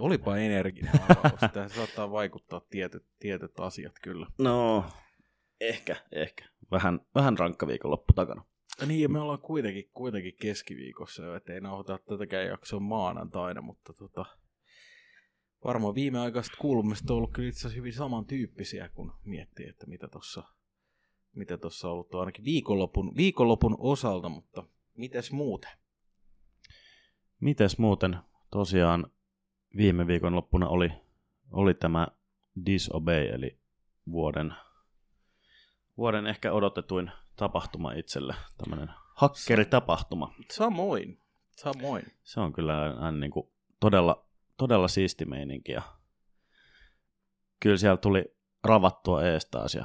Olipa energinen avaus. Tähän saattaa vaikuttaa tietyt, tietyt asiat kyllä. No, ehkä, ehkä. Vähän, vähän rankka viikonloppu takana. Niin, ja me ollaan kuitenkin, kuitenkin keskiviikossa jo, ettei nauhoita tätäkään jaksoa maanantaina, mutta tota, varmaan viimeaikaiset kuulumiset on ollut kyllä itse asiassa hyvin samantyyppisiä, kun miettii, että mitä tuossa mitä tossa on ollut ainakin viikonlopun, viikonlopun osalta, mutta mites muuten? Mites muuten? Tosiaan viime viikonloppuna oli, oli tämä Disobey, eli vuoden, vuoden ehkä odotetuin tapahtuma itselle, tämmöinen hakkeritapahtuma. Samoin, samoin. Se on kyllä aina niin kuin todella, todella siisti meininki ja kyllä siellä tuli ravattua ees taas ja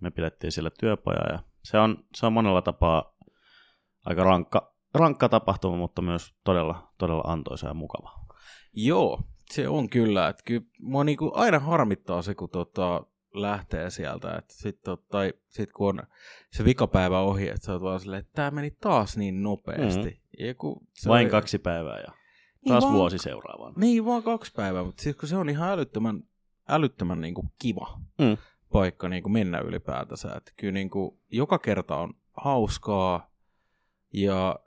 me pidettiin siellä työpaja ja se on, se on monella tapaa aika rankka, rankka tapahtuma, mutta myös todella, todella antoisa ja mukava. Joo, se on kyllä. Että kyllä mua niinku aina harmittaa se, kun tota, lähtee sieltä. Että sit, tot, tai sit kun on se vikapäivä ohi, että sä oot vaan silleen, että tämä meni taas niin nopeasti. Mhm. Ja kun se Vain oli- kaksi päivää ja Niin taas vaan- vuosi seuraavaan. Niin, vaan kaksi päivää, mutta siis kun se on ihan älyttömän, älyttömän niin kuin kiva Mm. paikka niin kuin mennä ylipäätänsä. Että kyllä niin kuin, joka kerta on hauskaa ja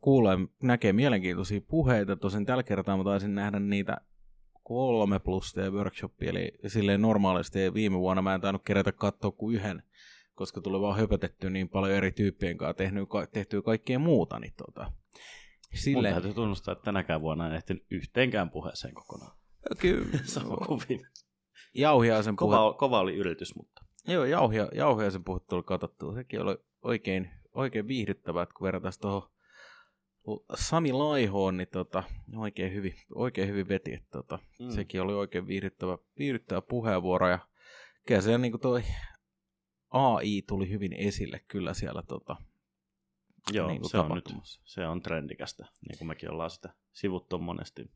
kuulee, näkee mielenkiintoisia puheita. Tosin tällä kertaa mä taisin nähdä niitä kolme plus ja workshopia, eli silleen normaalisti viime vuonna mä en tainnut kerätä katsoa kuin yhden, koska tuli vaan höpötetty niin paljon eri tyyppien kanssa tehty, tehtyä kaikkea muuta, niin tota, Mun silleen, täytyy tunnustaa, että tänäkään vuonna en ehtinyt yhteenkään puheeseen kokonaan. kyllä, Se on kovin. Jauhiaisen puhe, Kova, kova oli yritys, mutta Joo, jauhia, jauhiaisen puhe tuli katsottua. Sekin oli oikein, oikein viihdyttävää, että kun verrataan tuohon Sami Laihoon, niin tota, oikein, hyvin, oikein hyvin veti. Että tota, Mm. Sekin oli oikein viihdyttävä, viihdyttävä puheenvuoro. Ja kyllä se niin toi AI tuli hyvin esille kyllä siellä tota, joo, niin kuin se, on nyt, se on trendikästä, niin kuin mekin ollaan sitä sivuttu monesti.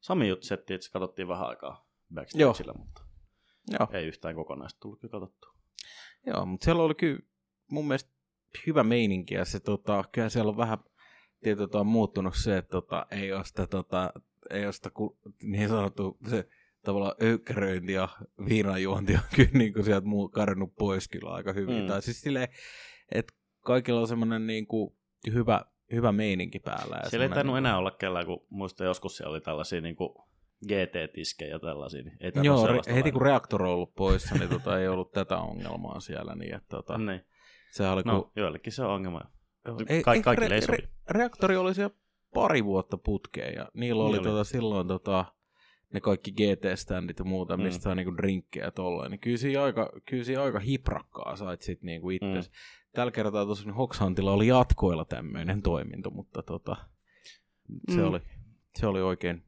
Sami jutsetti, että se katsottiin vähän aikaa backstageilla, mutta Joo, ei yhtään kokonaista tullut kyllä katsottua. joo, mutta siellä oli kyllä mun mielestä hyvä meininki ja se, tota, kyllä siellä on vähän tietysti on muuttunut se, että tota, ei ole sitä, tota, ei ole sitä ku, niin sanottu se tavallaan öykkäröinti ja viinajuonti on kyllä niin kuin sieltä muu karannut pois kyllä aika hyvin. Mm. Tai siis silleen, että kaikilla on semmoinen niin kuin hyvä, hyvä meininki päällä. ja Siellä ei tainnut niin enää olla kellään, kun muista joskus siellä oli tällaisia niin kuin GT-tiskejä ja tällaisia, niin ei Joo, re- heti kun lainaa. reaktori on ollut poissa, niin tota, ei ollut tätä ongelmaa siellä. Niin, että, tota, Niin. sehän oli, No, kun, joillekin se on ongelma. Joo, Ka- kaikille ei sovi. reaktori oli siellä pari vuotta putkeen ja niillä oli, Niin oli. Tota, silloin tota, ne kaikki GT-standit ja muuta, Mm. mistä saa niinku drinkkejä ja tolleen. Niin kyllä siinä aika, kyllä siinä aika hiprakkaa sait sit niinku itse. Mm. Tällä kertaa tosiaan Hoxhuntilla oli jatkoilla tämmöinen toiminto, mutta tota, se, Mm. oli, se oli oikein,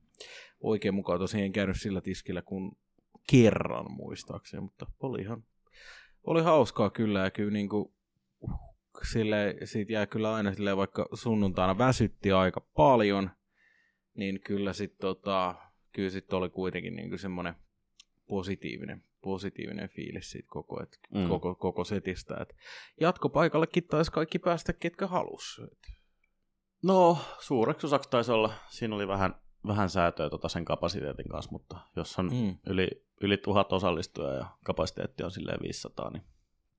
oikein mukaan. Tosiaan en käynyt sillä tiskillä kuin kerran muistaakseni, mutta oli ihan oli hauskaa kyllä ja kyllä niinku, sille, siitä jää kyllä aina silleen, vaikka sunnuntaina väsytti aika paljon, niin kyllä sitten tota, kyllä sit oli kuitenkin niinku semmoinen positiivinen, positiivinen fiilis siitä koko, et, Mm. mm. koko, koko setistä. Et jatkopaikallekin taisi kaikki päästä, ketkä halus. Et, No, suureksi osaksi taisi olla. Siinä oli vähän, vähän säätöä tota sen kapasiteetin kanssa, mutta jos on mm. yli, yli tuhat osallistujaa ja kapasiteetti on silleen 500, niin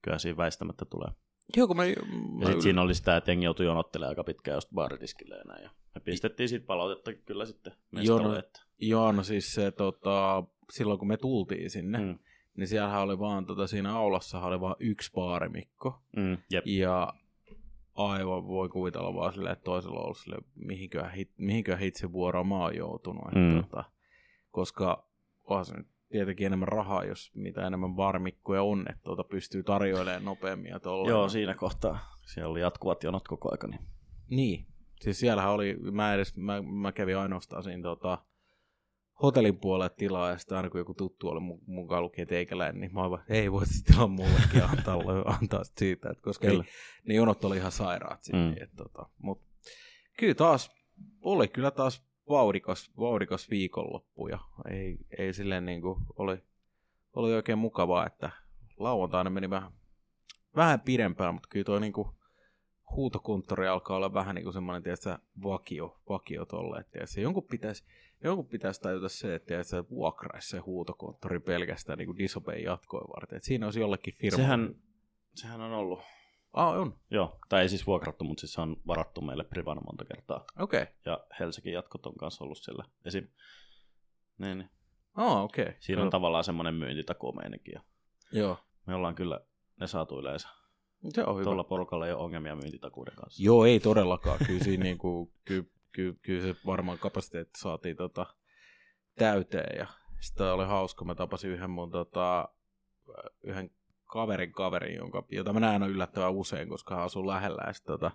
kyllä siinä väistämättä tulee. Joo, kun mä, Ja mä sitten siinä oli sitä, että jengi joutui jonottelemaan aika pitkään just baaridiskille ja näin. Ja me pistettiin siitä palautetta kyllä sitten mestolle. Jono- että, Joo, no siis se, tota, silloin kun me tultiin sinne, mm. niin siellähän oli vaan, tota, siinä aulassahan oli vaan yksi baarimikko. mm, jep. Ja aivan voi kuvitella vaan silleen, että toisella on ollut silleen, mihinköhän, hit, mihinköhän itse vuoroon mä oon joutunut. Että, Mm. tota, koska onhan se nyt tietenkin enemmän rahaa, jos mitä enemmän varmikkoja on, että tuota pystyy tarjoilemaan nopeammin ja tolleen. Joo, siinä kohtaa. Siellä oli jatkuvat jonot koko aika. Niin. Niin. Siis siellähän oli, mä, edes, mä, mä kävin ainoastaan siinä tota, hotellin puolelle tilaa, ja sitten aina kun joku tuttu oli mu- mukaan lukee teikäläinen, niin mä olin vaan, ei voi sitten tilaa mullekin antaa, antaa sit siitä, että koska Kyllä. ne jonot oli ihan sairaat sitten. Mm. Mm. Et, tota, mut, kyllä taas, oli kyllä taas vauhdikas, vauhdikas viikonloppu, ja ei, ei silleen niin kuin, oli, oli oikein mukavaa, että lauantaina meni vähän, vähän pidempään, mutta kyllä toi niin kuin, huutokonttori alkaa olla vähän niin kuin semmoinen, tiedätkö, vakio, vakio tolle, että tiedätkö, jonkun pitäisi, jonkun pitäisi tajuta se, että, että vuokraisi se huutokonttori pelkästään niin kuin jatkoa varten, että siinä olisi jollekin firma. Sehän, sehän on ollut. Ah, on? Joo, tai ei siis vuokrattu, mutta siis se on varattu meille privana monta kertaa. Okei. Okay. Ja Helsingin jatkot on kanssa ollut siellä esim. Niin, niin. Ah, okei. Okay. Siinä on tavallaan semmoinen myyntitakuumeininki. Joo. me ollaan kyllä ne saatu yleensä. Se on hyvä. Tuolla porukalla ei ole ongelmia myyntitakuuden kanssa. Joo, ei todellakaan. Kyllä, siinä niinku, ky, ky, kyllä se varmaan kapasiteetti saatiin tota, täyteen. Ja sitten oli hauska. Mä tapasin yhden mun tota, yhden kaverin kaverin, jonka, jota mä näen yllättävän usein, koska hän asuu lähellä. Ja sit, tota,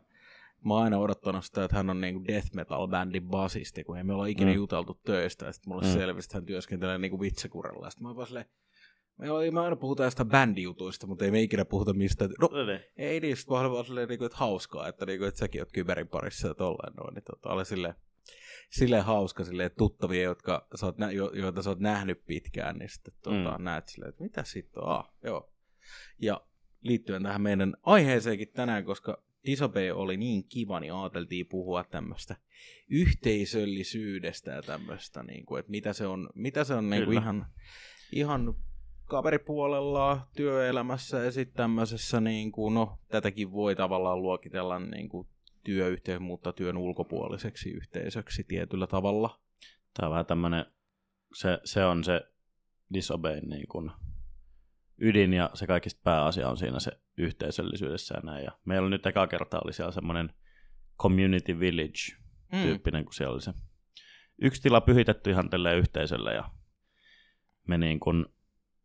mä oon aina odottanut sitä, että hän on niinku death metal bändin basisti, kun ei me olla ikinä Mm. juteltu töistä. Ja sitten mulle Mm. selvisi, että hän työskentelee niinku vitsekurella. Sitten mä oon silleen, me, me aina puhutaan jostain bändijutuista, mutta ei me ikinä puhuta mistään. No, Niin. ei niistä vaan vaan silleen, niinku, että hauskaa, että, niinku, että säkin oot kyberin parissa ja tolleen noin. Niin tota, oli silleen, silleen hauska silleen, tuttavia, jotka sä oot, jo, joita sä oot nähnyt pitkään, niin sitten tota, Mm. näet silleen, että mitä sitten on. Ah, joo. Ja liittyen tähän meidän aiheeseenkin tänään, koska Disobey oli niin kiva, niin ajateltiin puhua tämmöistä yhteisöllisyydestä ja tämmöistä, niin kuin, että mitä se on, mitä se on niin kuin ihan, ihan kaveripuolella työelämässä ja sitten tämmöisessä, niin kuin, no tätäkin voi tavallaan luokitella niin kuin työyhteys, mutta työn ulkopuoliseksi yhteisöksi tietyllä tavalla. Tämä on vähän tämmöinen, se, se on se disobey niin kuin ydin ja se kaikista pääasia on siinä se yhteisöllisyydessä ja näin. Ja meillä nyt eka kertaa oli siellä semmoinen community village Mm. tyyppinen, kun siellä oli se yksi tila pyhitetty ihan tälleen yhteisölle ja me niin kuin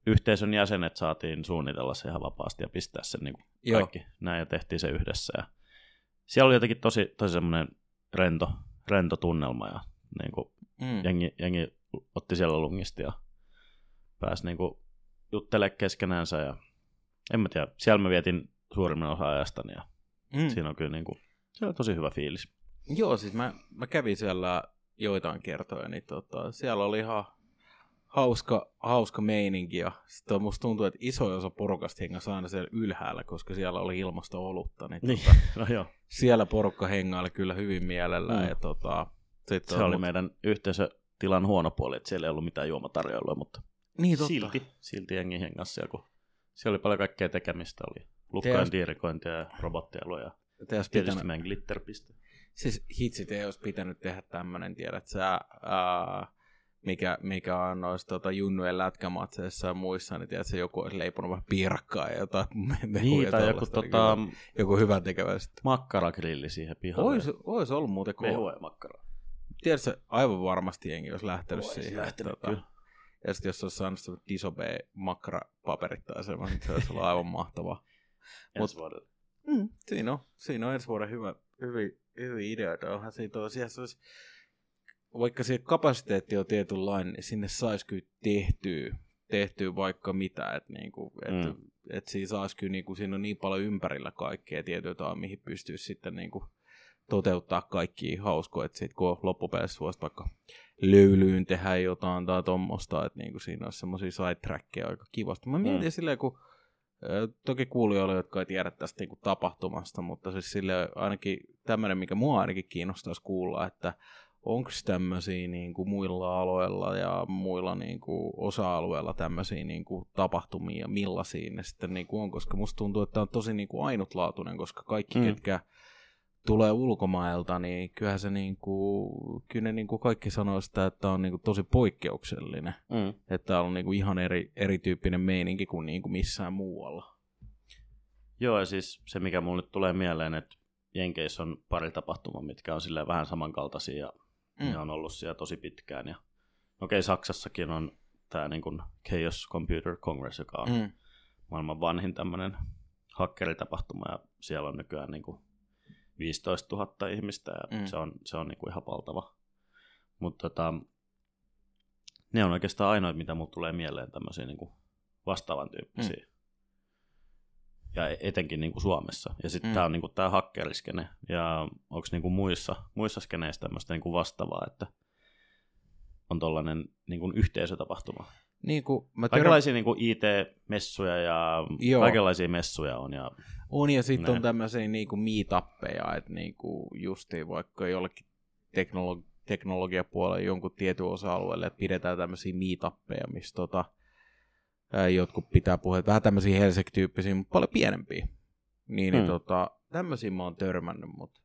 yhteisön jäsenet saatiin suunnitella se ihan vapaasti ja pistää sen niin kuin Joo. kaikki näin ja tehtiin se yhdessä. Ja siellä oli jotenkin tosi, tosi semmoinen rento, rento tunnelma ja niin kuin Mm. jengi, jengi otti siellä lungisti ja pääsi niinku juttelemaan keskenäänsä ja en mä tiedä, siellä mä vietin suurimman osa ajastani ja Mm. siinä on kyllä niinku, siellä on tosi hyvä fiilis. Joo, siis mä, mä kävin siellä joitain kertoja, niin tota, siellä oli ihan hauska, hauska meininki ja sitten musta tuntuu, että iso osa porukasta hengasi aina siellä ylhäällä, koska siellä oli ilmasta olutta, niin, Niin, Tota, no joo. siellä porukka hengaili kyllä hyvin mielellään Mm. ja tota, sit Se oli meidän yhteisötilan huono puoli, että siellä ei ollut mitään juomatarjoilua, mutta niin, totta. silti, silti jengi hengasi siellä, kun siellä oli paljon kaikkea tekemistä, oli lukkojen Teos- tiirikointia ja robottielua ja Te olisi tietysti pitänyt, meidän glitterpiste. siis hitsit ei olisi pitänyt tehdä tämmönen, tiedät sä, ää, mikä, mikä on noissa tota, junnujen lätkämatseissa ja muissa, niin tiedät, sä, joku olisi leiponut vähän piirakkaa ja jotain mehuja Niin, tai joku niin tota, kyllä joku hyvä tekevä sitten. makkaragrilli siihen pihalle. Ois, ois ollut muuten Mehua kova. ja makkaraa. Tiedätkö, aivan varmasti jengi olisi lähtenyt Ois siihen. lähtenyt, tota, kyllä. Ja sitten jos olisi saanut sitä disobey makkarapaperit tai semmoinen, niin se olisi ollut aivan mahtavaa. Ensi vuodelle. Mm, siinä on, siinä on ensi vuoden hyvä, hyviä, hyviä ideoita. Onhan siitä tosiaan, se olisi, vaikka se kapasiteetti on tietynlainen, niin sinne saisi kyllä tehtyä, tehtyä vaikka mitä. Että niinku, et, Mm. mm. et siinä saisi kyllä, niinku, siinä on niin paljon ympärillä kaikkea tietyä, mihin pystyisi sitten niinku, toteuttaa kaikki hauskoja, että sitten kun on loppupeleissä voisi vaikka löylyyn tehdä jotain tai tuommoista, että niinku siinä olisi semmoisia sidetrackeja aika kivasti. Mä mietin Mm. silleen, kun toki kuulijoille, jotka ei tiedä tästä niinku tapahtumasta, mutta siis sille ainakin tämmöinen, mikä mua ainakin kiinnostaisi kuulla, että onko tämmöisiä niinku muilla aloilla ja muilla niinku osa-alueilla tämmöisiä niinku tapahtumia ja millaisia ne sitten niinku on, koska musta tuntuu, että tämä on tosi niinku ainutlaatuinen, koska kaikki, mm. ketkä tulee ulkomailta, niin kyllähän se niinku, kyllä ne niinku kaikki sanoo sitä, että on niinku tosi poikkeuksellinen. Mm. Että on niinku ihan eri, erityyppinen meininki kuin niinku missään muualla. Joo, ja siis se, mikä mulle tulee mieleen, että Jenkeissä on pari tapahtumaa, mitkä on silleen vähän samankaltaisia, ja mm. ne on ollut siellä tosi pitkään. Ja okei, okay, Saksassakin on tämä niin kuin Chaos Computer Congress, joka on. Mm. maailman vanhin tämmöinen hakkeritapahtuma, ja siellä on nykyään niin kuin 15 000 ihmistä, ja mm. Se on, se on niin kuin ihan valtava. Mutta tota, ne on oikeastaan ainoat, mitä mulle tulee mieleen tämmöisiä niin kuin vastaavan tyyppisiä. Mm. Ja etenkin niin kuin Suomessa. Ja sitten mm. Tämä on niin kuin tämä hakkeriskene. Ja onko niin kuin muissa, muissa skeneissä tämmöistä niin kuin vastaavaa, että on tollainen niin kuin yhteisötapahtuma? Niin kuin, mä törm- Kaikenlaisia niin IT-messuja ja Joo. kaikenlaisia messuja on. Ja, on ja sitten on tämmöisiä niin kuin meetappeja, että niin kuin justiin vaikka jollekin teknolo- teknologiapuolelle jonkun tietyn osa-alueelle, että pidetään tämmöisiä meetappeja, missä tota, jotkut pitää puheita, vähän tämmöisiä Helsinki-tyyppisiä, mutta paljon pienempiä. Niin, niin Hmm. tota, tämmöisiä mä oon törmännyt, mutta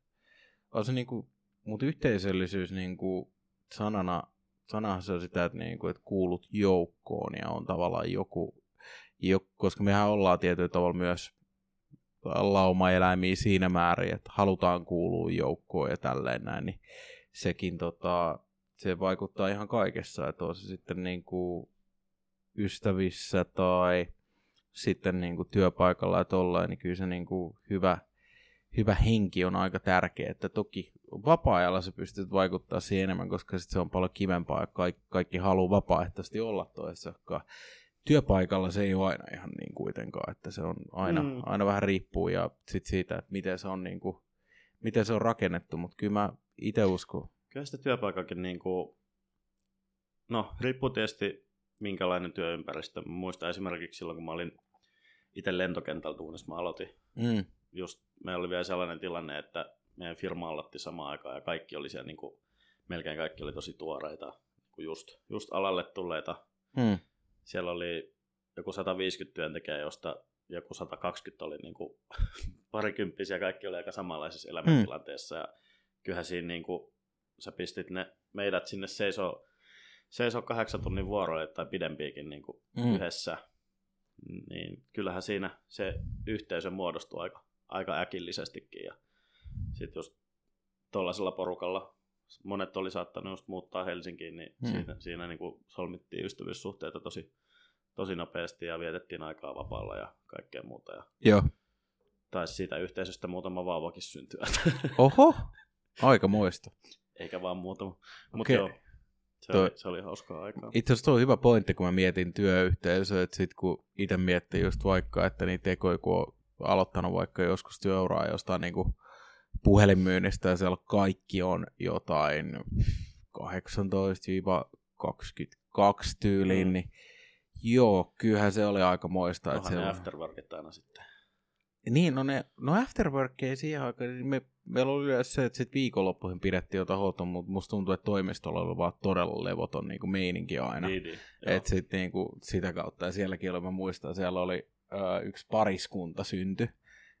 on se niinku, mut yhteisöllisyys niinku sanana, sanahan se on sitä, että, niinku, että kuulut joukkoon ja on tavallaan joku, jo, koska mehän ollaan tietyllä tavalla myös laumaeläimiä siinä määrin, että halutaan kuulua joukkoon ja tälleen näin, niin sekin tota, se vaikuttaa ihan kaikessa, että on se sitten niinku ystävissä tai sitten niinku työpaikalla ja tollain, niin kyllä se niinku hyvä, hyvä henki on aika tärkeä, että toki vapaa-ajalla sä pystyt vaikuttaa siihen enemmän, koska sit se on paljon kivempaa ja kaikki, kaikki haluaa vapaaehtoisesti olla toisessakaan. Työpaikalla se ei ole aina ihan niin kuitenkaan, että se on aina, Mm. mm. aina vähän riippuu ja sit siitä, että miten se on, niin kuin, miten se on rakennettu, mutta kyllä mä itse uskon. kyllä sitä työpaikakin, niin kuin, no riippuu tietysti minkälainen työympäristö. Mä muistan esimerkiksi silloin, kun mä olin itse lentokentällä tuunissa, mä aloitin Mm. Just, meillä oli vielä sellainen tilanne, että meidän firma aloitti samaan aikaan ja kaikki oli siellä, niin kuin, melkein kaikki oli tosi tuoreita, kun just, just alalle tulleita. Mm. Siellä oli joku 150 työntekijää, josta joku 120 oli niin kuin parikymppisiä, kaikki oli aika samanlaisessa elämäntilanteessa. Ja kyllähän siinä niin kuin, sä pistit ne, meidät sinne seisoo, seisoo kahdeksan tunnin vuoroille tai pidempiäkin niin kuin Mm. yhdessä, niin kyllähän siinä se yhteisö muodostuu aika, aika äkillisestikin. Ja sitten just tuollaisella porukalla, monet oli saattanut just muuttaa Helsinkiin, niin Hmm. siinä, siinä niin kuin solmittiin ystävyyssuhteita tosi, tosi nopeasti ja vietettiin aikaa vapaalla ja kaikkea muuta. Ja Joo. taisi siitä yhteisöstä muutama vauvakin syntyä, Oho, aika muista. eikä vaan muutama. Mutta Okei. joo, se, Toi- oli, se oli hauskaa aikaa. Itse asiassa tuo on hyvä pointti, kun mä mietin työyhteisöä, että sit kun itse miettii just vaikka, että niitä tekoja, kun on aloittanut vaikka joskus työuraa jostain niinku puhelinmyynnistä ja siellä kaikki on jotain 18-22 tyyliin, Mm. niin joo, kyllähän se oli aika moista. Että Onhan se ne afterworkit aina sitten. Niin, no, ne, no afterwork ei siihen aikaan, niin me, meillä oli yleensä se, että sit viikonloppuihin pidettiin jotain hoitoa, mutta musta tuntuu, että toimistolla oli vaan todella levoton niin kuin meininki aina. Niin, niin, joo. Et sit niinku sitä kautta, ja sielläkin oli, mä muistan, siellä oli ö, yksi pariskunta synty,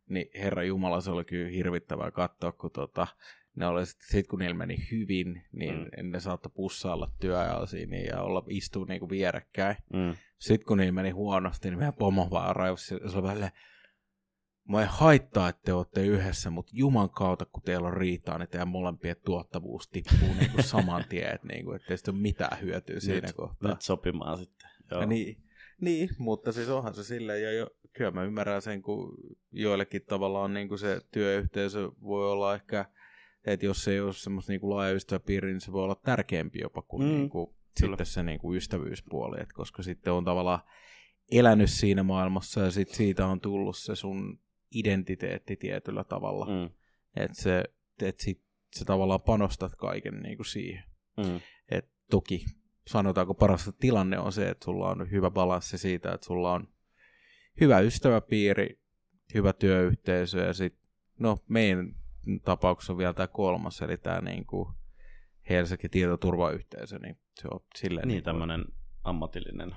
niin herra Jumala, se oli kyllä hirvittävää katsoa, kun tota, ne oli sit, sit kun niillä meni hyvin, niin Mm. ne saattoi pussailla työajalla siinä ja olla, istua niinku vierekkäin. Mm. Sitten kun niillä meni huonosti, niin meidän pomo vaan raivosi, se oli silleen, Mä ei haittaa, että te olette yhdessä, mutta juman kautta, kun teillä on riitaa, niin teidän molempien tuottavuus tippuu niin kuin saman tien, että niin kuin, ettei sitä ole mitään hyötyä siinä Nyt- kohtaa. Nyt sopimaan sitten. Joo. Ja Niin, niin, mutta siis onhan se silleen, ja jo, kyllä mä ymmärrän sen, kun joillekin tavallaan niin kuin se työyhteisö voi olla ehkä, että jos ei ole semmoista niin kuin laaja ystäväpiiri, niin se voi olla tärkeämpi jopa kuin, Mm, niin kuin kyllä. sitten se niin kuin ystävyyspuoli, että koska sitten on tavallaan elänyt siinä maailmassa ja sit siitä on tullut se sun identiteetti tietyllä tavalla, mm. Että se, et sit, sä tavallaan panostat kaiken niin kuin siihen. Mm. Et toki sanotaanko parasta tilanne on se, että sulla on hyvä balanssi siitä, että sulla on hyvä ystäväpiiri, hyvä työyhteisö ja sitten, no meidän tapauksessa on vielä tämä kolmas, eli tämä niinku Helsinki tietoturvayhteisö, niin se on silleen Niin, niinku- tämmöinen ammatillinen.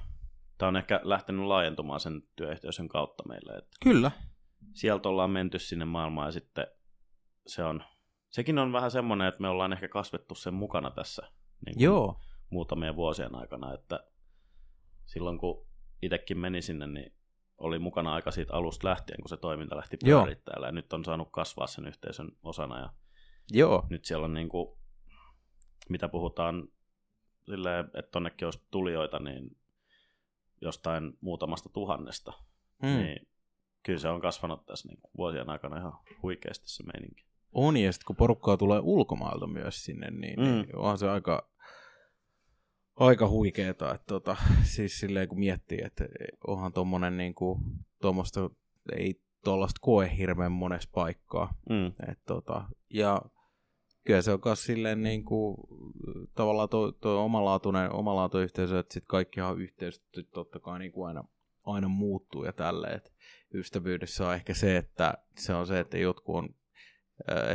Tämä on ehkä lähtenyt laajentumaan sen työyhteisön kautta meille. Että Kyllä. sieltä ollaan menty sinne maailmaan ja sitten se on, sekin on vähän semmoinen, että me ollaan ehkä kasvettu sen mukana tässä niin Joo. Muutamien vuosien aikana, että silloin kun itsekin meni sinne, niin oli mukana aika siitä alusta lähtien, kun se toiminta lähti Joo. pyörittämään ja nyt on saanut kasvaa sen yhteisön osana ja Joo. nyt siellä on niin kuin, mitä puhutaan silleen, että tonnekin olisi tulijoita, niin jostain muutamasta tuhannesta, Mm. niin kyllä se on kasvanut tässä niin kuin vuosien aikana ihan huikeasti se meininki. On, ja sitten kun porukkaa tulee ulkomailta myös sinne, niin. Mm. niin onhan se aika, aika huikeeta. Että tota, siis silleen kun miettii, että onhan tommonen niinku, tuommoista, ei tuollaista koe hirveän monessa paikkaa. Mm. Et tota, ja kyllä se on myös silleen niin kuin, tavallaan tuo, tuo omalaatuinen, omalaatuinen yhteisö, että sitten kaikkihan yhteisöt totta kai niin kuin aina, aina muuttuu ja tälleen. Että ystävyydessä on ehkä se, että se on se, että jotkut on,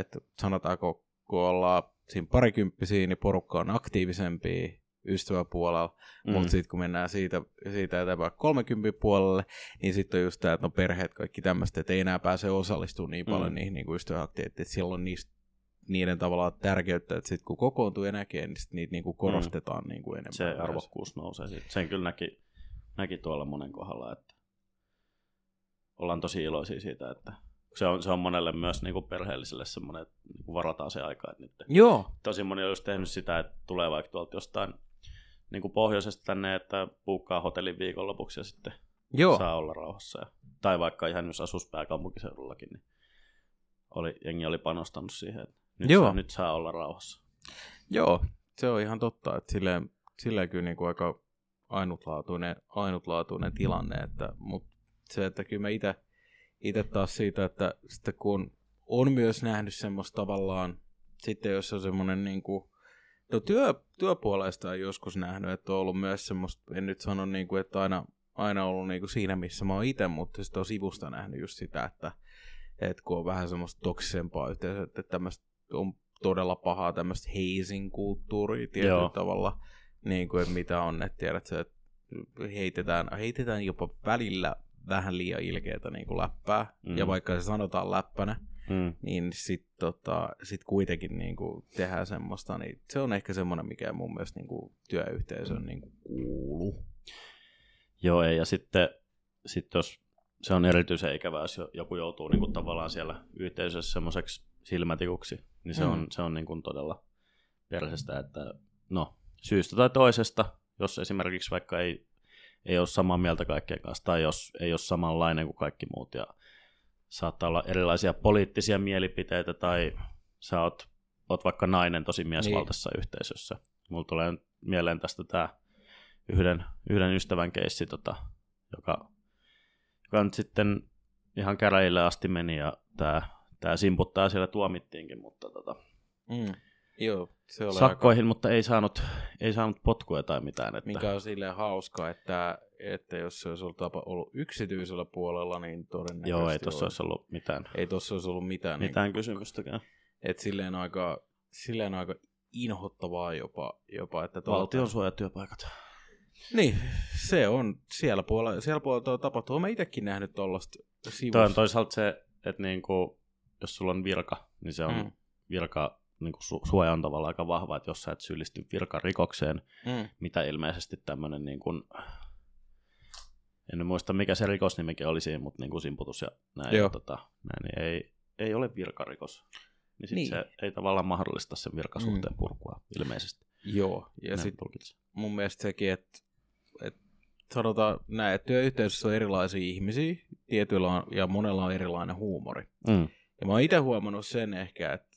että sanotaanko, kun ollaan siinä parikymppisiä, niin porukka on aktiivisempi ystäväpuolella, mm. mutta sitten kun mennään siitä, siitä eteenpäin 30 puolelle, niin sitten on just tämä, että no perheet kaikki tämmöistä, että ei enää pääse osallistumaan niin paljon mm. niihin niin ystäväaktiviteetteihin, että silloin niistä niiden tavallaan tärkeyttä, että sitten kun kokoontuu ja näkee, niin sit niitä niinku korostetaan mm. niinku enemmän. Se arvokkuus nousee. Sen kyllä näki, näki tuolla monen kohdalla, että ollaan tosi iloisia siitä, että se on, se on monelle myös niin kuin perheelliselle semmoinen, että niin kuin varataan se aika. Että nyt Joo. Tosi moni on just tehnyt sitä, että tulee vaikka tuolta jostain niin kuin pohjoisesta tänne, että puukkaa hotellin viikonlopuksi ja sitten Joo. saa olla rauhassa. Ja, tai vaikka ihan jos asus pääkaupunkiseudullakin, niin oli, jengi oli panostanut siihen, että nyt, Joo. Saa, nyt saa olla rauhassa. Joo, se on ihan totta, että silleen, silleen kyllä niin kuin aika ainutlaatuinen, ainutlaatuinen tilanne, että, mutta se, että kyllä mä itse itse taas siitä, että sitten kun on myös nähnyt semmoista tavallaan, sitten jos on semmoinen niin kuin, no työ, työpuolesta on joskus nähnyt, että on ollut myös semmoista, en nyt sano niin kuin, että aina, aina ollut niin kuin siinä, missä mä oon itse, mutta sitten on sivusta nähnyt just sitä, että, että kun on vähän semmoista toksisempaa yhteisöä, että tämmöistä on todella pahaa tämmöistä hazing kulttuuria tietyllä Joo. tavalla, niin kuin, että mitä on, että tiedät että heitetään, heitetään jopa välillä vähän liian ilkeätä niin kuin läppää, mm. ja vaikka se sanotaan läppänä, mm. niin sitten tota, sit kuitenkin niin kuin tehdään semmoista, niin se on ehkä semmoinen, mikä mun mielestä niin kuin työyhteisön niin kuin kuuluu. Joo, ja sitten sit jos se on erityisen ikävää, jos joku joutuu niin kuin tavallaan siellä yhteisössä semmoiseksi silmätikuksi, niin se mm. on, se on niin kuin todella persestä, että no, syystä tai toisesta, jos esimerkiksi vaikka ei ei ole samaa mieltä kaikkien kanssa, tai jos ei ole samanlainen kuin kaikki muut, ja saattaa olla erilaisia poliittisia mielipiteitä, tai sä oot, oot vaikka nainen tosi miesvaltaisessa niin. yhteisössä. Mulla tulee mieleen tästä tämä yhden, yhden ystävän keissi, tota, joka, joka nyt sitten ihan käräjille asti meni, ja tämä tää simputtaa siellä tuomittiinkin, mutta tota, mm. Joo, se oli sakkoihin, aika... mutta ei saanut, ei saanut potkuja tai mitään. Että... Mikä on silleen hauska, että, että jos se olisi ollut, tapa, ollut yksityisellä puolella, niin todennäköisesti Joo, ei tuossa olisi ollut mitään. Ei tuossa olisi ollut mitään. Mitään niin, kysymystäkään. Että silleen aika, silleen aika inhottavaa jopa. jopa että Valtion suojatyöpaikat. Niin, se on siellä puolella, siellä puolella tapahtuu. Olen itsekin nähnyt tuollaista sivusta. Toi on toisaalta se, että niinku, jos sulla on virka, niin se on mm. virka niin kuin su- suoja on tavallaan aika vahva, että jos sä et syyllisty virkarikokseen, mm. mitä ilmeisesti tämmöinen, niin kuin, en muista mikä se rikosnimikin oli siinä, mutta niin kuin simputus ja näin, ja tota, näin niin ei, ei ole virkarikos. Niin, niin. se ei tavallaan mahdollista sen virkasuhteen mm. purkua ilmeisesti. Joo, ja sitten mun mielestä sekin, että, että sanotaan näin, että työyhteisössä on erilaisia ihmisiä, tietyillä on, ja monella on erilainen huumori. Mm. Ja mä oon itse huomannut sen ehkä, että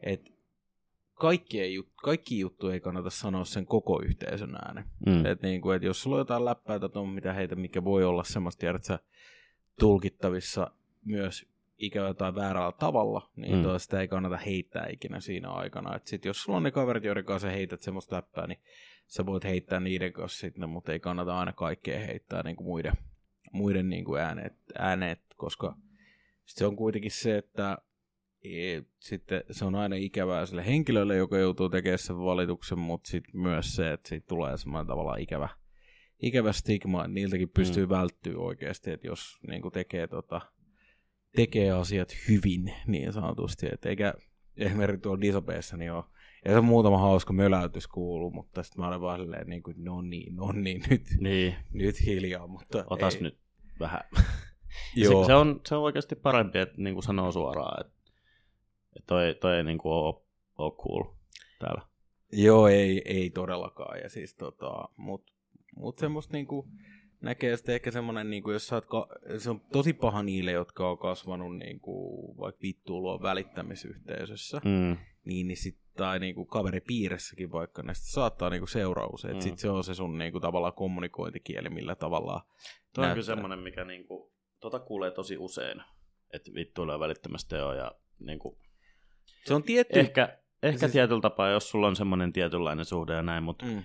että kaikki, jut, kaikki juttu ei kannata sanoa sen koko yhteisön äänen. Mm. Et niin kuin, et jos sulla on jotain läppää tai on mitä heitä, mikä voi olla semmoista, tiedätkö, tulkittavissa myös ikävä tai väärällä tavalla, niin mm. sitä ei kannata heittää ikinä siinä aikana. Et sit jos sulla on ne kaverit, joiden kanssa heität semmoista läppää, niin sä voit heittää niiden kanssa sitten, mutta ei kannata aina kaikkea heittää niin kuin muiden, muiden niin kuin ääneet, ääneet, koska se on kuitenkin se, että sitten se on aina ikävää sille henkilölle, joka joutuu tekemään sen valituksen, mutta sitten myös se, että siitä tulee semmoinen tavallaan ikävä, ikävä stigma, että niiltäkin pystyy mm. välttyä oikeasti, että jos niin tekee, tota, tekee asiat hyvin niin sanotusti, että eikä esimerkiksi tuolla Disobeessa niin on, ja se on muutama hauska möläytys kuuluu, mutta sitten mä olen vaan silleen, niin kuin, no niin, no niin, nyt, niin. nyt hiljaa, mutta Otas ei. nyt vähän. Joo. Se, se, on, se on oikeasti parempi, että niin kuin sanoo suoraan, että toi, toi ei niinku ole, ole cool täällä. Joo, ei, ei todellakaan. Ja siis tota, mut, mut semmoista niinku, näkee sitten ehkä semmoinen, niinku, jos sä oot, ka- se on tosi paha niille, jotka on kasvanut niinku, vaikka vittuilua välittämisyhteisössä, mm. niin, niin sit, tai niinku, kaveripiirissäkin vaikka, niin sit saattaa niinku, seuraa usein. Mm. Sitten se on se sun niinku, tavallaan kommunikointikieli, millä tavalla Toi on kyllä semmoinen, mikä niinku, tota kuulee tosi usein, että vittuilua välittämästä joo, ja niinku, Se on tietty... Ehkä, ehkä siis- tietyllä tapaa, jos sulla on semmoinen tietynlainen suhde ja näin, mutta Mm.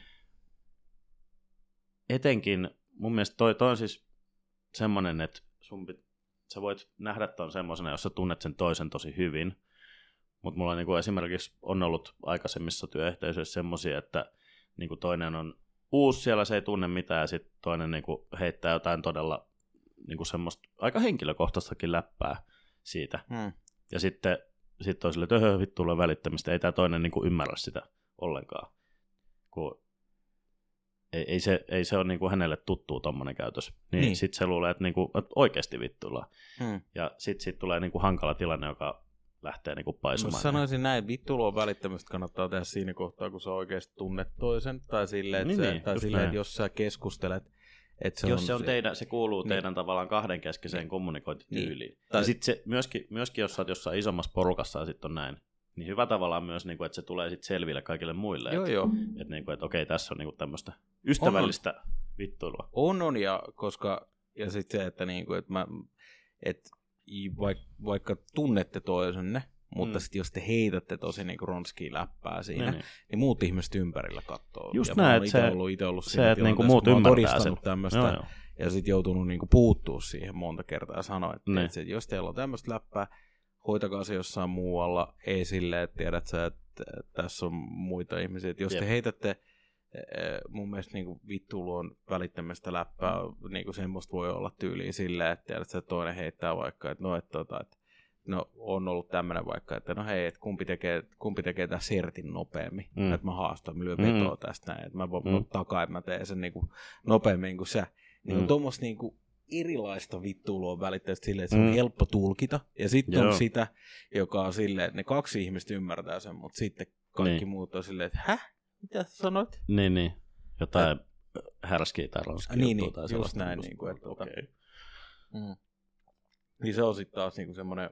etenkin mun mielestä toi, toi on siis semmoinen, että sun pit, sä voit nähdä ton semmoisena, jos sä tunnet sen toisen tosi hyvin. Mutta mulla niinku esimerkiksi on ollut aikaisemmissa työyhteisöissä semmoisia, että niinku toinen on uusi siellä, se ei tunne mitään, ja sitten toinen niinku heittää jotain todella niinku semmoista aika henkilökohtaistakin läppää siitä. Mm. Ja sitten sit on sille, että öhö, vittu tulee välittämistä, ei tämä toinen niinku ymmärrä sitä ollenkaan. Kun ei, ei, se, ei se ole niinku hänelle tuttuu tommonen käytös. Niin, Niin. niin. sitten se luulee, että, niinku, että oikeasti vittuillaan. Mm. Ja sitten sit tulee niinku hankala tilanne, joka lähtee niinku Mä paisumaan. sanoisin näin, vittuilua välittämistä kannattaa tehdä siinä kohtaa, kun sä oikeasti tunnet toisen, tai silleen, että, Niin, niin, niin, tai silleen, että jos sä keskustelet, että se Jos on, se, on teidän, se kuuluu Niin. teidän tavallaan kahdenkeskiseen Niin. kommunikointityyliin. Tai- Tai... Sitten se, myöskin, myöskin, jos sä oot jossain isommassa porukassa ja sitten on näin, niin hyvä tavallaan myös, niinku, että se tulee sitten selville kaikille muille. Joo, että, joo. Että, niinku, että okei, tässä on niinku tämmöistä ystävällistä vittuilua. On, on, ja koska, ja sitten se, että niinku, että mä, et, vaik, vaikka tunnette toisenne, mutta Mm. mm. sitten jos te heitätte tosi niinku ronskia läppää siinä, Niin, niin, niin. niin muut ihmiset ympärillä katsoo. Just ja näin, että se- ollut, ite ollut se, että niinku muut ymmärtää sen. tämmöistä, Joo, joo. ja sitten joutunut niinku puuttuu siihen monta kertaa ja sanoa, että, Niin. että jos teillä on tämmöistä läppää, hoitakaa se jossain muualla, ei silleen, että tiedät sä, että tässä on muita ihmisiä. Että jos Jep. te heitätte, eh, mun mielestä niinku vittuilu on välittämistä läppää, niinku semmoista voi olla tyyliin silleen, että tiedät sä, että toinen heittää vaikka, että no, että, tota, että no on ollut tämmöinen vaikka, että no hei, että kumpi tekee, kumpi tekee tämän sertin nopeammin, Mm. että mä haastan, mä lyön Mm. vetoa tästä näin, että mä voin Mm. takaa, että mä teen sen niinku nopeammin kuin sä. Niin on Mm. tuommoista niinku erilaista vittuilua välittäistä silleen, että se on Mm. helppo tulkita. Ja sitten on sitä, joka on silleen, että ne kaksi ihmistä ymmärtää sen, mutta sitten kaikki Niin. niin. muut on silleen, että häh? Mitä sä sanoit? Niin, niin. Jotain härskiä tai ronskia Niin, niin, tai just sellaista. näin, niin kuin, että okei. Mm. Niin se on sitten taas niinku semmoinen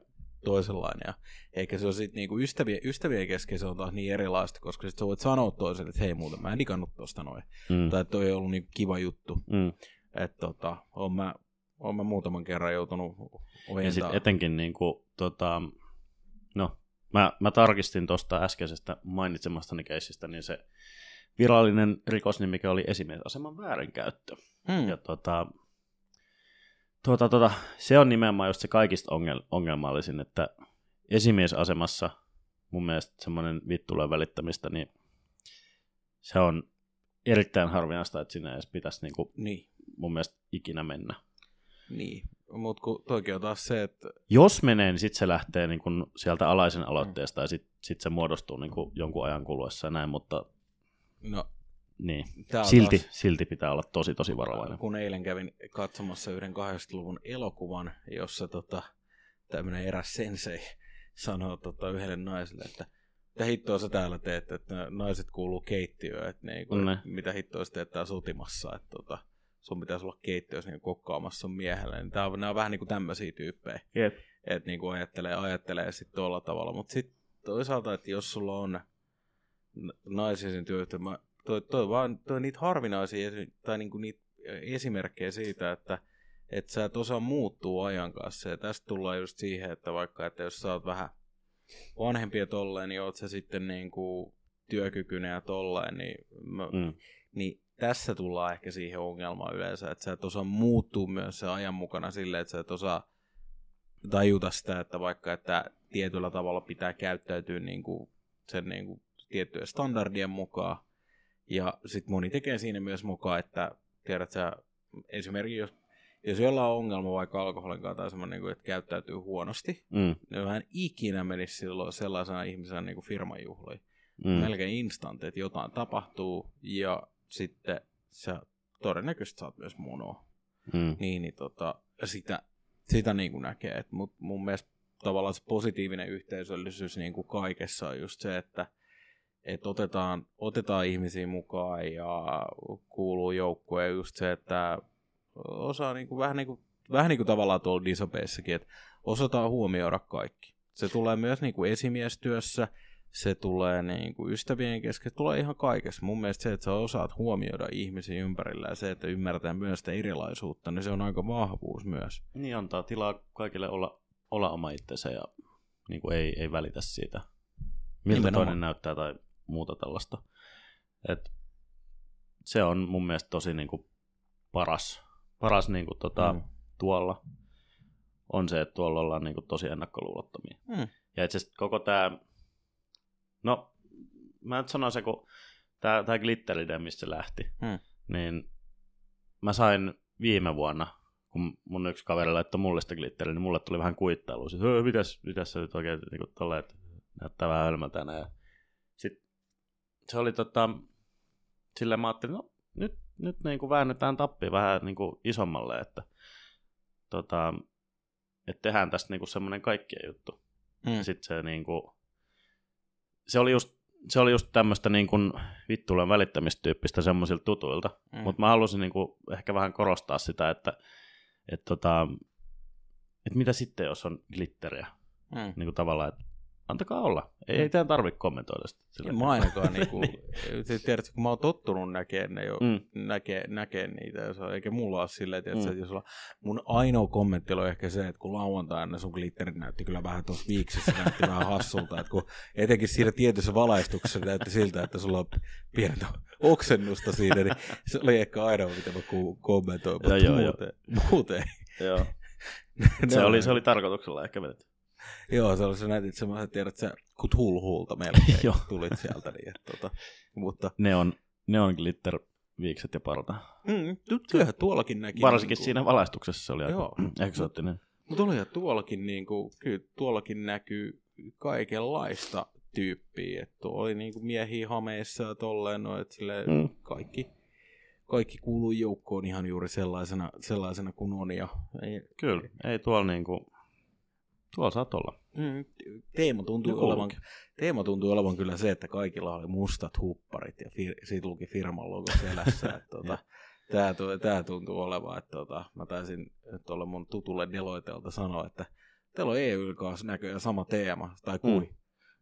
toisenlainen. Ja eikä se ole sitten niinku ystävien, ystävien kesken se on taas niin erilaista, koska sit sä voit sanoa toiselle, että hei muuten mä en digannut tosta noin. Mm. Tai että toi ei ollut niinku kiva juttu. Mm. Että tota, oon mä, oon mä muutaman kerran joutunut Ja ojentaa. sitten etenkin niin kuin, tota, no, mä, mä tarkistin tuosta äskeisestä mainitsemastani keissistä, niin se virallinen rikosnimike oli esimiesaseman väärinkäyttö. Hmm. Ja tota, tuota, tuota, se on nimenomaan just se kaikista ongel, ongelmallisin, että esimiesasemassa mun mielestä semmoinen vittulen välittämistä, niin se on erittäin harvinaista, että sinne edes pitäisi niinku, Niin, mun mielestä ikinä mennä. niin. Mutta kun toikin on taas se, että Jos menee, niin sitten se lähtee niin kun sieltä alaisen aloitteesta ja sitten sit se muodostuu niin kun jonkun ajan kuluessa ja näin, mutta no, niin. tää silti, taas, silti pitää olla tosi tosi varovainen. kun eilen kävin katsomassa yhden 80-luvun elokuvan, jossa tota, tämmöinen eräs sensei sanoo tota, yhdelle naiselle, että mitä hittoa sä täällä teet, että naiset kuuluu keittiöön, että niinku, Ne. mitä hittoa sä teet täällä sotimassa, että tota, sun pitäisi olla keittiössä niin kokkaamassa sun miehelle. Niin tää on, nämä on vähän niin kuin tämmöisiä tyyppejä. Jep. että niinku ajattelee, ajattelee sitten tuolla tavalla. Mutta sitten toisaalta, että jos sulla on n- naisia sen työyhtiö, mä, toi, toi, vaan, toi niitä harvinaisia tai niinku niitä esimerkkejä siitä, että et sä et osaa muuttua ajan kanssa. Ja tästä tullaan just siihen, että vaikka että jos sä oot vähän vanhempi ja tolleen, niin oot sä sitten niinku työkykyinen ja tolleen, niin, mä, Mm. niin tässä tullaan ehkä siihen ongelmaan yleensä, että sä et osaa muuttua myös sen ajan mukana silleen, että sä et osaa tajuta sitä, että vaikka että tietyllä tavalla pitää käyttäytyä niin kuin sen niin kuin tiettyjen standardien mukaan. Ja sitten moni tekee siinä myös mukaan, että tiedät sä, esimerkiksi jos, jos jollain on ongelma vaikka alkoholin kanssa tai semmoinen, niin kuin, että käyttäytyy huonosti, Mm. niin en ikinä menisi silloin sellaisena ihmisenä niin kuin firmajuhliin Mm. melkein instant, että jotain tapahtuu ja sitten sä todennäköisesti saat myös monoa. Mm. Niin, niin tota, sitä, sitä niin kuin näkee. Et mut mun mielestä tavallaan se positiivinen yhteisöllisyys niin kuin kaikessa on just se, että et otetaan, otetaan ihmisiä mukaan ja kuuluu joukkoon just se, että osaa niin kuin, vähän, niin kuin, vähän niin kuin tavallaan tuolla disopeissakin, että osataan huomioida kaikki. Se tulee myös niin kuin esimiestyössä, se tulee niin kuin ystävien kesken, tulee ihan kaikessa. Mun mielestä se, että sä osaat huomioida ihmisiä ympärillä ja se, että ymmärtää myös sitä erilaisuutta, niin se on aika vahvuus myös. Niin antaa tilaa kaikille olla, olla oma itsensä ja niin kuin ei, ei välitä siitä miltä Nimenomaan. toinen näyttää tai muuta tällaista. Et se on mun mielestä tosi niinku paras, paras niinku tota, Mm. tuolla on se, että tuolla ollaan niinku tosi ennakkoluulottomia. Mm. Ja itse asiassa koko tämä, no mä nyt sanon se, kun tämä, glitteride, mistä se lähti, Mm. niin mä sain viime vuonna, kun mun yksi kaveri laittoi mulle sitä glitteriä, niin mulle tuli vähän kuittailua. Sitten, "Öö, mitäs, mitäs se nyt oikein niin kuin tolleen, että näyttää vähän hölmöltä näin. Ja se oli tota, silleen mä ajattelin, no nyt, nyt niin kuin väännetään tappi vähän niin kuin isommalle, että tota, että tehdään tästä niin kuin semmoinen kaikkien juttu. Mm. Ja sit se niinku, se oli just, se oli just tämmöistä niin kuin vittuulen välittämistyyppistä semmoisilta tutuilta. Mm. Mutta mä halusin niinku ehkä vähän korostaa sitä, että et tota, et mitä sitten, jos on glitteriä. Mm. Niin kuin tavallaan, että antakaa olla. Ei, ei teidän tarvitse kommentoida sitä. Silleen. mä ainakaan niinku, Niin. tiedätkö, kun mä oon tottunut näkemään ne jo, Mm. näkee, näkee niitä, jos on, eikä mulla ole silleen, tiedätkö, Mm. että jos on, mun ainoa kommentti oli ehkä se, että kun lauantaina sun glitterit näytti kyllä vähän tuossa viiksissä, näytti vähän hassulta, että kun etenkin siinä tietyssä valaistuksessa näytti siltä, että sulla on pientä oksennusta siinä, niin se oli ehkä ainoa, mitä mä kommentoin, mutta Joo, joo, joo. muuten, muuten Joo. Se, oli, se oli tarkoituksella ehkä vedetty. Joo, se oli se näytit semmoisen, tiedät sä, kut hulhuulta melkein Joo. tulit sieltä. Niin, että, tota, mutta Ne on, ne on glitter viikset ja parta. mm, kyllähän tuollakin näki. Varsinkin niin siinä valaistuksessa se oli aika Joo. eksoottinen. Mutta olihan tuollakin, niin kuin, kyllä tuollakin näkyy kaikenlaista tyyppiä. Että oli niin kuin miehiä hameissa ja tolleen, no, että silleen, Mm. kaikki, kaikki kuuluu joukkoon ihan juuri sellaisena, sellaisena kuin on. Ja, ei, Kyllä, ei tuolla niinku, tuolla saat olla. mm, teema tuntuu olevan. Teema tuntuu olevan kyllä se, että kaikilla oli mustat hupparit ja fir- siitä luki firman logo selässä. että, tota, tää, tu- tää tuntuu olevan, että tota, mä taisin tuolle mun tutulle Deloitelta sanoa, että teillä on EU kanssa näköjään sama teema, tai kui. Mm.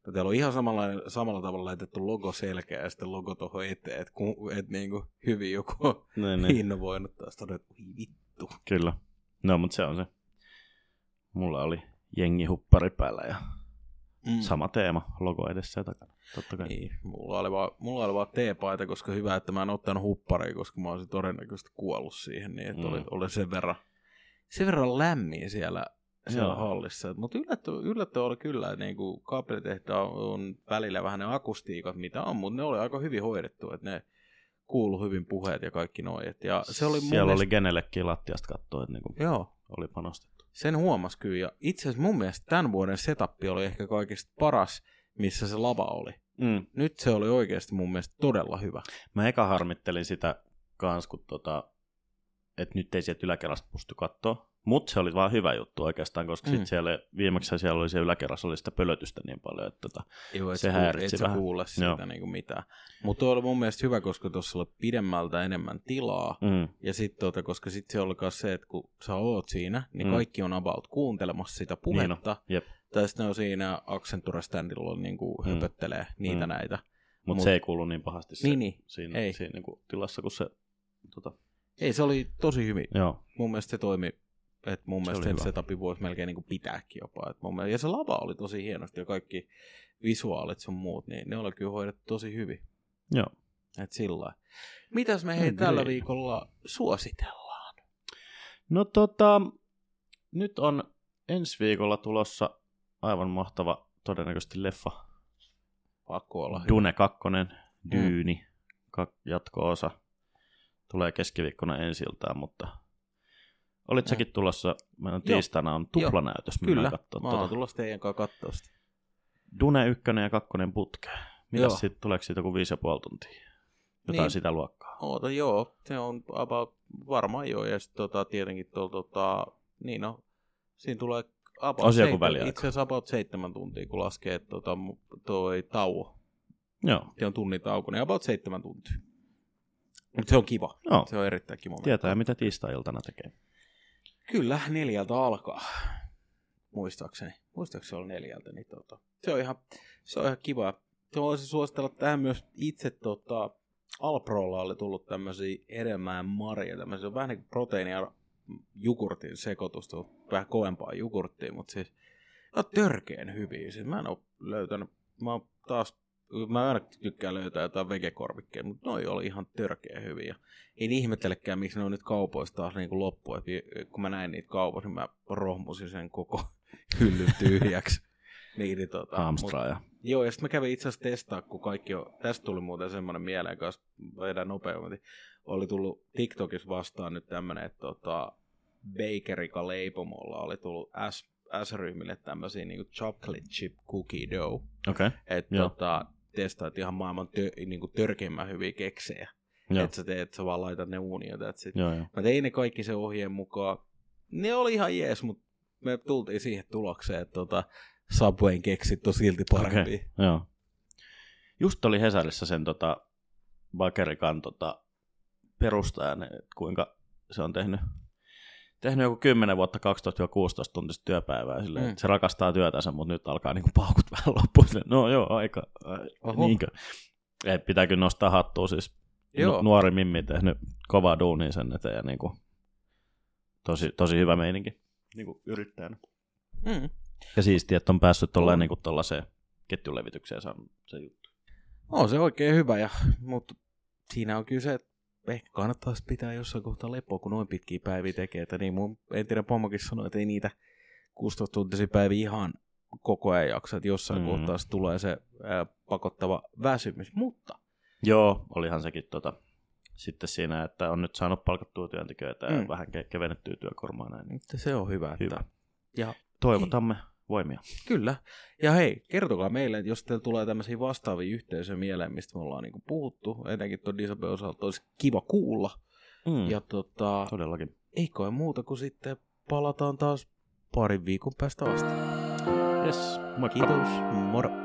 Ja teillä on ihan samalla, samalla tavalla laitettu logo selkeä ja sitten logo tuohon eteen, että et niinku hyvin joku on Niin, niin. innovoinut taas todeta, että "Oi vittu. Kyllä. No, mutta se on se. Mulla oli jengi huppari päällä ja Mm. sama teema, logo edessä ja takana. Totta kai. Niin, mulla oli vaan, mulla oli vaan teepaita, koska hyvä, että mä en ottanut hupparia, koska mä olisin todennäköisesti kuollut siihen, niin että Mm. oli, oli sen verran, sen verran lämmin siellä, siellä Joo. hallissa. Mutta yllätty, yllätty oli kyllä, että niinku kaapelitehtaan on välillä vähän ne akustiikat, mitä on, mutta ne oli aika hyvin hoidettu, että ne kuulu hyvin puheet ja kaikki noin. Ja se oli Siellä mielestä, oli kenellekin lattiasta katsoa, että niinku Joo, oli panostettu. Sen huomasi kyllä. Ja itse asiassa mun mielestä tämän vuoden setup oli ehkä kaikista paras, missä se lava oli. Mm. Nyt se oli oikeasti mun mielestä todella hyvä. Mä eka harmittelin sitä kans, kun tota, että nyt ei sieltä yläkerrasta pysty katsoa. Mutta se oli vaan hyvä juttu oikeastaan, koska Mm. sit siellä, viimeksi siellä oli se yläkerrassa oli sitä pölötystä niin paljon, että tota, Joo, et Se häiritsi et vähän. kuule siitä Joo. niinku mitään. Mutta oli mun mielestä hyvä, koska tuossa oli pidemmältä enemmän tilaa. mm, Ja sitten tota, koska sitten se oli myös se, että kun sä oot siinä, niin Mm. kaikki on about kuuntelemassa sitä puhetta. jep. Tai sitten ne on siinä Accenture-standilla niinku Mm. höpöttelee niitä Mm. näitä. mutta Mut- se ei kuulu niin pahasti se, Niin, niin. siinä, ei. siinä niinku tilassa, kun se, tota, Ei, se oli tosi hyvin. joo, Mun mielestä se toimi, että mun Se mielestä sen hyvä. setupin voisi melkein niinku pitääkin jopa. Et mun mielestä, ja se lava oli tosi hienosti ja kaikki visuaalit sun muut, niin ne oli kyllä hoidettu tosi hyvin. joo. Et sillä. Mitäs me hei tällä Agreed. viikolla suositellaan? No tota, nyt on ensi viikolla tulossa aivan mahtava todennäköisesti leffa. Pakko olla. Dune 2, Dyyni, kak- jatko-osa. Tulee keskiviikkona ensi iltaan, mutta olit säkin tulossa, meillä on Joo. tiistaina on tuplanäytös, Kyllä, mennään katsoa mä oon tuota. tulossa teidän kanssa kattoo sitä. Dune 1 ja 2 putkeen. Joo. Mitäs siitä, tuleeko siitä joku 5,5 tuntia? Jotain Niin. sitä luokkaa. Oota, joo, se on about, varmaan joo, ja sitten tota, tietenkin tuolla, tota, niin no, siinä tulee about joku seitsemän- itse asiassa about seitsemän tuntia, kun laskee tota, toi tauo, Joo, se on tunnin tauko, niin about seitsemän tuntia. Mutta se on kiva, joo. se on erittäin kiva. Tietää, mitä tiistai-iltana tekee. Kyllä, neljältä alkaa, muistaakseni. Muistaakseni se oli neljältä, niin tota, se on ihan, se on ihan kiva. Se voisi suositella tähän myös itse tota, Alprolla oli tullut tämmöisiä edemään marja, tämmöisiä vähän niin kuin proteiini ja jogurtin sekoitusta, vähän kovempaa jogurttia, mutta siis ne on törkeen hyviä. Siis mä en ole löytänyt mä oon taas, mä aina tykkään löytää jotain vegekorvikkeja, mutta noi oli ihan törkeä hyviä. En ihmettelekään, miksi ne on nyt kaupoista taas niin kuin loppu. Et kun mä näin niitä kaupoissa, niin mä rohmusin sen koko hyllyn tyhjäksi. niin, niin, tota, Hamstraa ja... Joo, ja sitten mä kävin itse asiassa testaa, kun kaikki on, tästä tuli muuten semmoinen mieleen, kanssa vedän nopeammin. Oli tullut TikTokissa vastaan nyt tämmönen, että tota, Bakerika leipomolla oli tullut S, S-ryhmille tämmöisiä niinku chocolate chip cookie dough. Okei. Okay. Että tota, testaat ihan maailman tö, niinku törkeimmän hyviä keksejä. Että sä teet, sä vaan laitat ne uuniin ja Joo, joo. Mä tein ne kaikki se ohjeen mukaan. Ne oli ihan jees, mutta me tultiin siihen tulokseen, että tota, Subwayn keksit on silti parempi. Okay, joo. Just oli Hesarissa sen tota, Bakerikan tota, perustajan, että kuinka se on tehnyt, tehnyt joku 10 vuotta 12-16 tuntista työpäivää. Silleen, mm. Se rakastaa työtänsä, mutta nyt alkaa niinku paukut vähän loppuun. No joo, aika. Niinkö? Ei, pitää kyllä nostaa hattua siis. Joo. Nuori Mimmi tehnyt kovaa duunia sen eteen ja niinku, tosi, tosi hyvä meininki niinku yrittäjänä. Mm. Ja siistiä, että on päässyt tolleen tuollaiseen ketjulevitykseen se juttu. On se oikein hyvä, ja, mutta siinä on kyse, että ehkä kannattaisi pitää jossain kohtaa lepoa, kun noin pitkiä päiviä tekee. Että niin mun entinen pomokin sanoi, että ei niitä 16 tuntisia päiviä ihan koko ajan jaksa, että jossain mm. kohtaa tulee se ää, pakottava väsymys, mutta... Joo, olihan sekin tota, sitten siinä, että on nyt saanut palkattua työntekijöitä ja mm. vähän ke- kevennettyä työkormaa näin. Niin se on hyvä. hyvä. Että... Ja toivotamme voimia. Kyllä. Ja hei, kertokaa meille, että jos teillä tulee tämmöisiä vastaavia yhteisöjä mieleen, mistä me ollaan niinku puhuttu, etenkin tuon Disabe osalta olisi kiva kuulla. Mm. Ja tota, Todellakin. Ei koe muuta kuin sitten palataan taas parin viikon päästä vasta. Yes, moi. Kiitos, moro.